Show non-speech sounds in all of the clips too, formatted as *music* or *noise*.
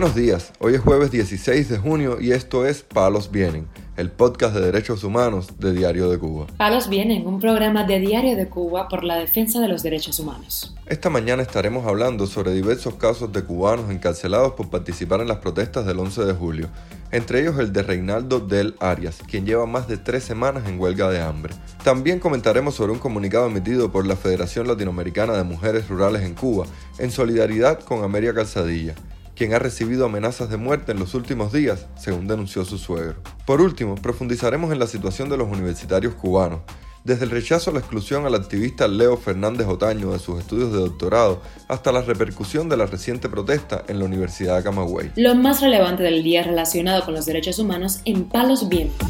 Buenos días, hoy es jueves 16 de junio y esto es Palos Vienen, el podcast de derechos humanos de Diario de Cuba. Palos Vienen, un programa de Diario de Cuba por la defensa de los derechos humanos. Esta mañana estaremos hablando sobre diversos casos de cubanos encarcelados por participar en las protestas del 11 de julio, entre ellos el de Reinaldo del Arias, quien lleva más de tres semanas en huelga de hambre. También comentaremos sobre un comunicado emitido por la Federación Latinoamericana de Mujeres Rurales en Cuba, en solidaridad con Amelia Calzadilla quien ha recibido amenazas de muerte en los últimos días, según denunció su suegro. Por último, profundizaremos en la situación de los universitarios cubanos, desde el rechazo a la exclusión al activista Leo Fernández Otaño de sus estudios de doctorado hasta la repercusión de la reciente protesta en la Universidad de Camagüey. Lo más relevante del día relacionado con los derechos humanos en Palos Vientos.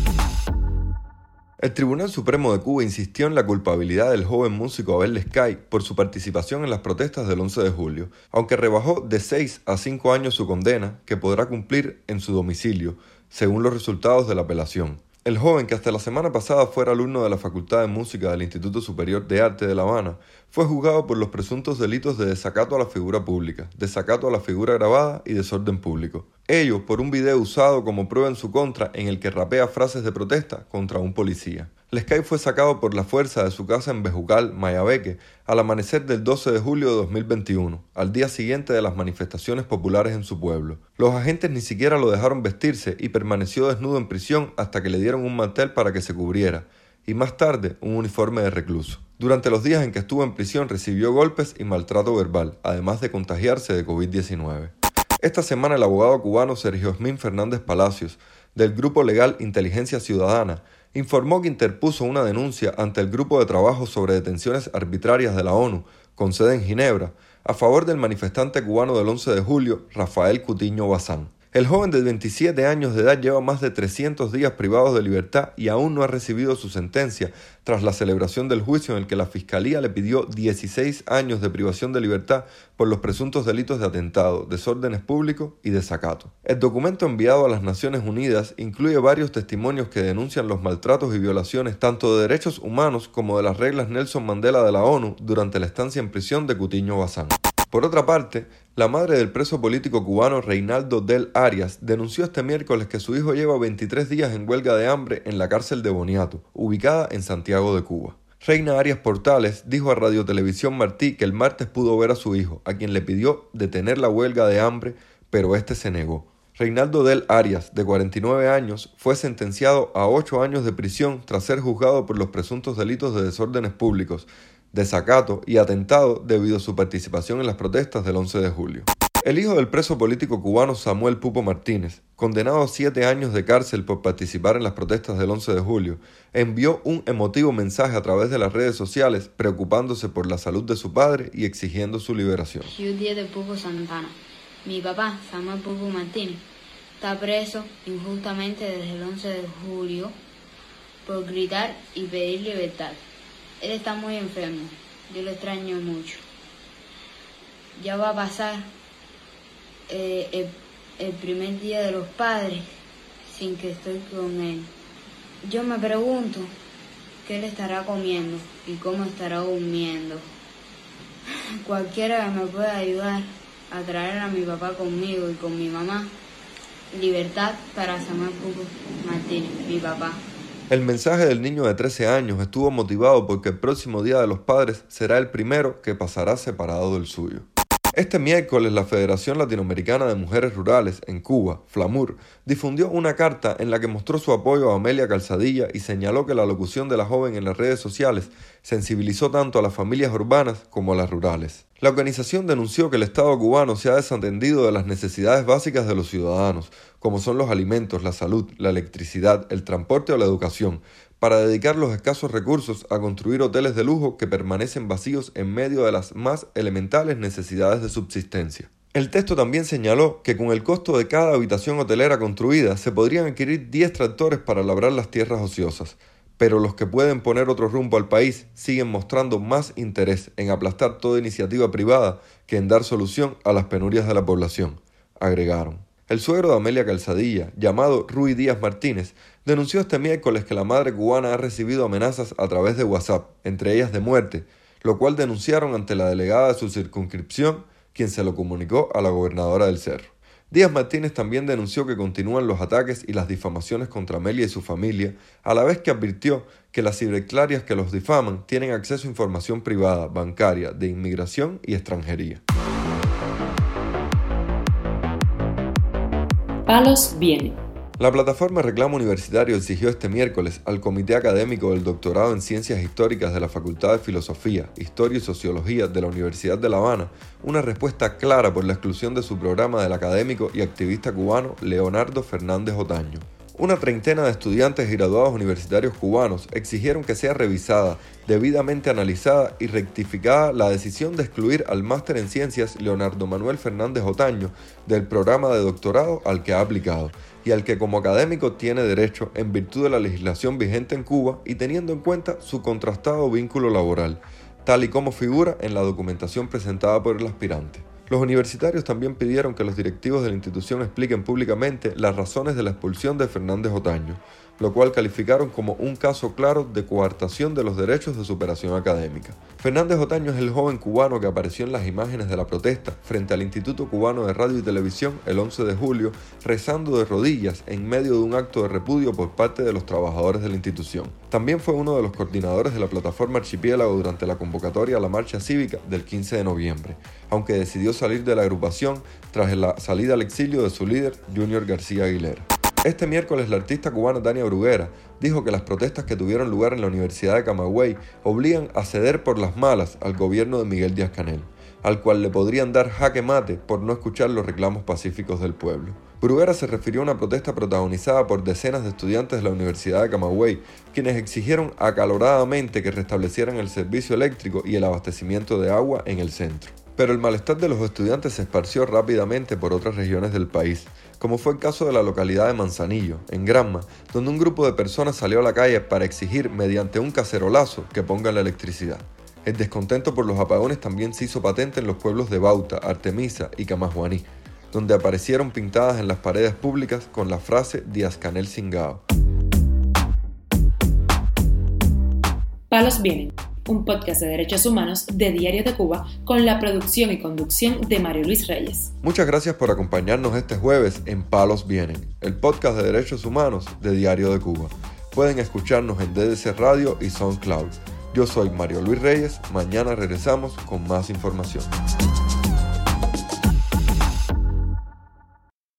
El Tribunal Supremo de Cuba insistió en la culpabilidad del joven músico Abel Sky por su participación en las protestas del 11 de julio, aunque rebajó de 6 a 5 años su condena, que podrá cumplir en su domicilio, según los resultados de la apelación. El joven, que hasta la semana pasada fuera alumno de la Facultad de Música del Instituto Superior de Arte de La Habana, fue juzgado por los presuntos delitos de desacato a la figura pública, desacato a la figura grabada y desorden público. Ello por un video usado como prueba en su contra en el que rapea frases de protesta contra un policía. Lescay fue sacado por la fuerza de su casa en Bejucal, Mayabeque, al amanecer del 12 de julio de 2021, al día siguiente de las manifestaciones populares en su pueblo. Los agentes ni siquiera lo dejaron vestirse y permaneció desnudo en prisión hasta que le dieron un mantel para que se cubriera, y más tarde un uniforme de recluso. Durante los días en que estuvo en prisión recibió golpes y maltrato verbal, además de contagiarse de COVID-19. Esta semana el abogado cubano Sergio Osmin Fernández Palacios, del grupo legal Inteligencia Ciudadana, informó que interpuso una denuncia ante el Grupo de Trabajo sobre Detenciones Arbitrarias de la ONU, con sede en Ginebra, a favor del manifestante cubano del 11 de julio, Rafael Cutiño Bazán. El joven de 27 años de edad lleva más de 300 días privados de libertad y aún no ha recibido su sentencia tras la celebración del juicio en el que la Fiscalía le pidió 16 años de privación de libertad por los presuntos delitos de atentado, desórdenes públicos y desacato. El documento enviado a las Naciones Unidas incluye varios testimonios que denuncian los maltratos y violaciones tanto de derechos humanos como de las reglas Nelson Mandela de la ONU durante la estancia en prisión de Cutiño Bazán. Por otra parte, la madre del preso político cubano Reinaldo del Arias denunció este miércoles que su hijo lleva 23 días en huelga de hambre en la cárcel de Boniato, ubicada en Santiago de Cuba. Reina Arias Portales dijo a Radio Televisión Martí que el martes pudo ver a su hijo, a quien le pidió detener la huelga de hambre, pero este se negó. Reinaldo del Arias, de 49 años, fue sentenciado a 8 años de prisión tras ser juzgado por los presuntos delitos de desórdenes públicos, desacato y atentado debido a su participación en las protestas del 11 de julio. El hijo del preso político cubano Samuel Pupo Martínez, condenado a siete años de cárcel por participar en las protestas del 11 de julio, envió un emotivo mensaje a través de las redes sociales preocupándose por la salud de su padre y exigiendo su liberación. de Pupo Santana. Mi papá, Samuel Pupo Martínez, está preso injustamente desde el 11 de julio por gritar y pedir libertad. Él está muy enfermo. Yo lo extraño mucho. Ya va a pasar eh, el, primer día de los padres sin que estoy con él. Yo me pregunto qué él estará comiendo y cómo estará durmiendo. *laughs* Cualquiera que me pueda ayudar a traer a mi papá conmigo y con mi mamá. Libertad para Samuel Pupo Martínez, mi papá. El mensaje del niño de 13 años estuvo motivado porque el próximo Día de los Padres será el primero que pasará separado del suyo. Este miércoles la Federación Latinoamericana de Mujeres Rurales en Cuba, FLAMUR, difundió una carta en la que mostró su apoyo a Amelia Calzadilla y señaló que la locución de la joven en las redes sociales sensibilizó tanto a las familias urbanas como a las rurales. La organización denunció que el Estado cubano se ha desatendido de las necesidades básicas de los ciudadanos, como son los alimentos, la salud, la electricidad, el transporte o la educación, para dedicar los escasos recursos a construir hoteles de lujo que permanecen vacíos en medio de las más elementales necesidades de subsistencia. El texto también señaló que con el costo de cada habitación hotelera construida se podrían adquirir 10 tractores para labrar las tierras ociosas, pero los que pueden poner otro rumbo al país siguen mostrando más interés en aplastar toda iniciativa privada que en dar solución a las penurias de la población, agregaron. El suegro de Amelia Calzadilla, llamado Rui Díaz Martínez, denunció este miércoles que la madre cubana ha recibido amenazas a través de WhatsApp, entre ellas de muerte, lo cual denunciaron ante la delegada de su circunscripción, quien se lo comunicó a la gobernadora del Cerro. Díaz Martínez también denunció que continúan los ataques y las difamaciones contra Amelia y su familia, a la vez que advirtió que las ciberclarias que los difaman tienen acceso a información privada, bancaria, de inmigración y extranjería. La plataforma Reclamo Universitario exigió este miércoles al Comité Académico del Doctorado en Ciencias Históricas de la Facultad de Filosofía, Historia y Sociología de la Universidad de La Habana una respuesta clara por la exclusión de su programa del académico y activista cubano Leonardo Fernández Otaño. Una treintena de estudiantes y graduados universitarios cubanos exigieron que sea revisada, debidamente analizada y rectificada la decisión de excluir al máster en ciencias Leonardo Manuel Fernández Otaño del programa de doctorado al que ha aplicado y al que como académico tiene derecho en virtud de la legislación vigente en Cuba y teniendo en cuenta su contrastado vínculo laboral, tal y como figura en la documentación presentada por el aspirante. Los universitarios también pidieron que los directivos de la institución expliquen públicamente las razones de la expulsión de Fernández Otaño, lo cual calificaron como un caso claro de coartación de los derechos de superación académica. Fernández Otaño es el joven cubano que apareció en las imágenes de la protesta frente al Instituto Cubano de Radio y Televisión el 11 de julio, rezando de rodillas en medio de un acto de repudio por parte de los trabajadores de la institución. También fue uno de los coordinadores de la plataforma Archipiélago durante la convocatoria a la marcha cívica del 15 de noviembre, aunque decidió salir de la agrupación tras la salida al exilio de su líder, Junior García Aguilera. Este miércoles la artista cubana Tania Bruguera dijo que las protestas que tuvieron lugar en la Universidad de Camagüey obligan a ceder por las malas al gobierno de Miguel Díaz Canel, al cual le podrían dar jaque mate por no escuchar los reclamos pacíficos del pueblo. Bruguera se refirió a una protesta protagonizada por decenas de estudiantes de la Universidad de Camagüey, quienes exigieron acaloradamente que restablecieran el servicio eléctrico y el abastecimiento de agua en el centro. Pero el malestar de los estudiantes se esparció rápidamente por otras regiones del país, como fue el caso de la localidad de Manzanillo, en Granma, donde un grupo de personas salió a la calle para exigir mediante un cacerolazo que pongan la electricidad. El descontento por los apagones también se hizo patente en los pueblos de Bauta, Artemisa y Camajuaní, donde aparecieron pintadas en las paredes públicas con la frase Díaz Canel Singao. Palos vienen un podcast de derechos humanos de Diario de Cuba con la producción y conducción de Mario Luis Reyes. Muchas gracias por acompañarnos este jueves en Palos Vienen, el podcast de derechos humanos de Diario de Cuba. Pueden escucharnos en DDC Radio y SoundCloud. Yo soy Mario Luis Reyes, mañana regresamos con más información.